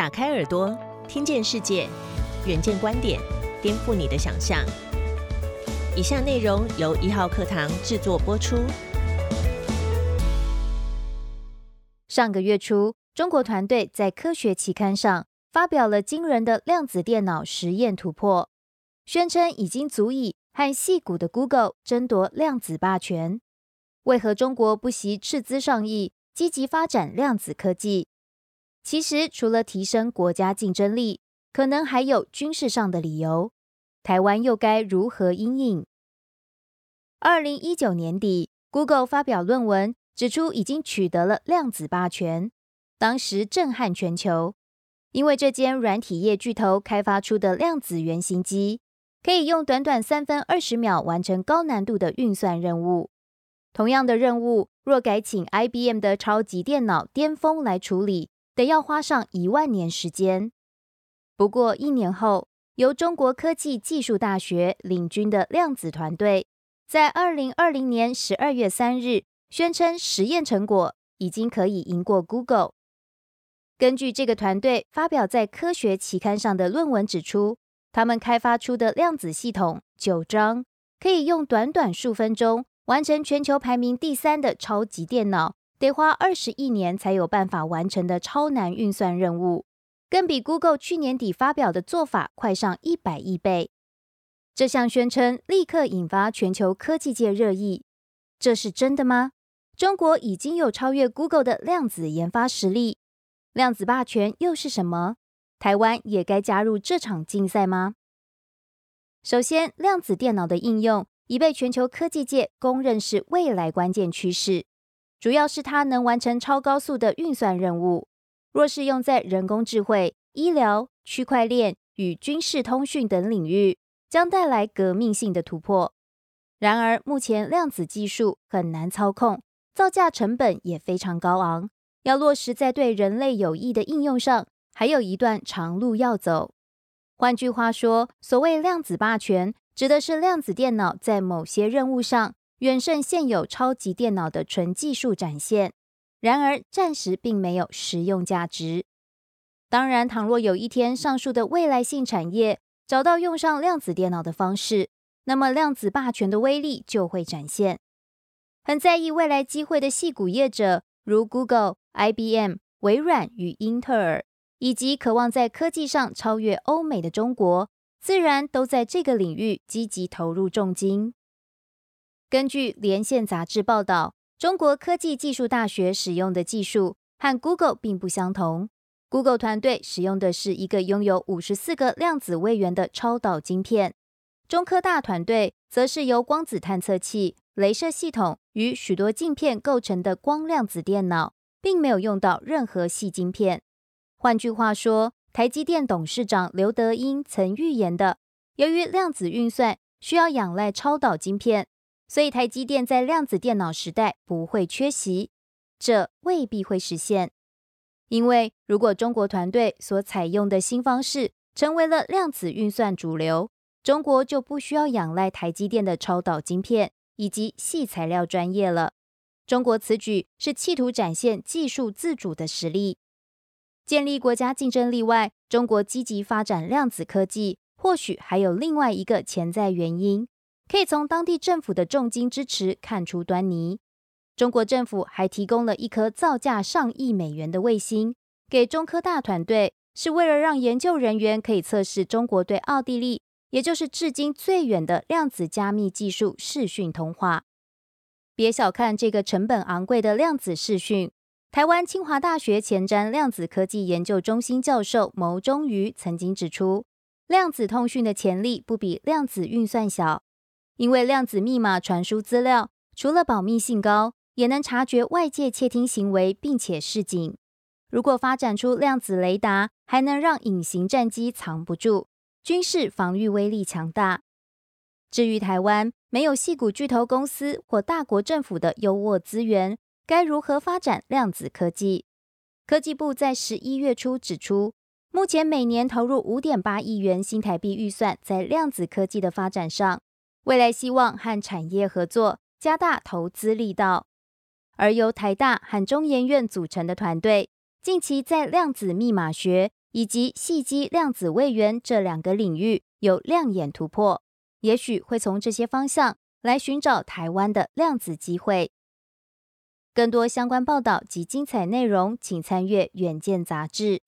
打开耳朵，听见世界，远见观点，颠覆你的想象。以下内容由一号课堂制作播出。上个月初，中国团队在科学期刊上发表了惊人的量子电脑实验突破，宣称已经足以和戏骨的 Google 争夺量子霸权。为何中国不惜斥资上亿，积极发展量子科技？其实，除了提升国家竞争力，可能还有军事上的理由。台湾又该如何应应？二零一九年底，Google 发表论文，指出已经取得了量子霸权，当时震撼全球。因为这间软体业巨头开发出的量子原型机，可以用短短三分二十秒完成高难度的运算任务。同样的任务，若改请 IBM 的超级电脑巅峰来处理。得要花上一万年时间。不过一年后，由中国科技技术大学领军的量子团队，在二零二零年十二月三日宣称实验成果已经可以赢过 Google。根据这个团队发表在科学期刊上的论文指出，他们开发出的量子系统九章，可以用短短数分钟完成全球排名第三的超级电脑。得花二十亿年才有办法完成的超难运算任务，更比 Google 去年底发表的做法快上一百亿倍。这项宣称立刻引发全球科技界热议。这是真的吗？中国已经有超越 Google 的量子研发实力，量子霸权又是什么？台湾也该加入这场竞赛吗？首先，量子电脑的应用已被全球科技界公认是未来关键趋势。主要是它能完成超高速的运算任务。若是用在人工智慧、医疗、区块链与军事通讯等领域，将带来革命性的突破。然而，目前量子技术很难操控，造价成本也非常高昂，要落实在对人类有益的应用上，还有一段长路要走。换句话说，所谓量子霸权，指的是量子电脑在某些任务上。远胜现有超级电脑的纯技术展现，然而暂时并没有实用价值。当然，倘若有一天上述的未来性产业找到用上量子电脑的方式，那么量子霸权的威力就会展现。很在意未来机会的细股业者，如 Google、IBM、微软与英特尔，以及渴望在科技上超越欧美的中国，自然都在这个领域积极投入重金。根据《连线》杂志报道，中国科技技术大学使用的技术和 Google 并不相同。Google 团队使用的是一个拥有五十四个量子位元的超导晶片，中科大团队则是由光子探测器、镭射系统与许多镜片构成的光量子电脑，并没有用到任何细晶片。换句话说，台积电董事长刘德英曾预言的，由于量子运算需要仰赖超导晶片。所以，台积电在量子电脑时代不会缺席，这未必会实现。因为如果中国团队所采用的新方式成为了量子运算主流，中国就不需要仰赖台积电的超导晶片以及细材料专业了。中国此举是企图展现技术自主的实力，建立国家竞争力外，中国积极发展量子科技，或许还有另外一个潜在原因。可以从当地政府的重金支持看出端倪。中国政府还提供了一颗造价上亿美元的卫星给中科大团队，是为了让研究人员可以测试中国对奥地利，也就是至今最远的量子加密技术视讯通话。别小看这个成本昂贵的量子视讯。台湾清华大学前瞻量子科技研究中心教授牟中瑜曾经指出，量子通讯的潜力不比量子运算小。因为量子密码传输资料，除了保密性高，也能察觉外界窃听行为，并且示警。如果发展出量子雷达，还能让隐形战机藏不住，军事防御威力强大。至于台湾没有细股巨头公司或大国政府的优渥资源，该如何发展量子科技？科技部在十一月初指出，目前每年投入五点八亿元新台币预算在量子科技的发展上。未来希望和产业合作，加大投资力道。而由台大和中研院组成的团队，近期在量子密码学以及细基量子位元这两个领域有亮眼突破，也许会从这些方向来寻找台湾的量子机会。更多相关报道及精彩内容，请参阅《远见》杂志。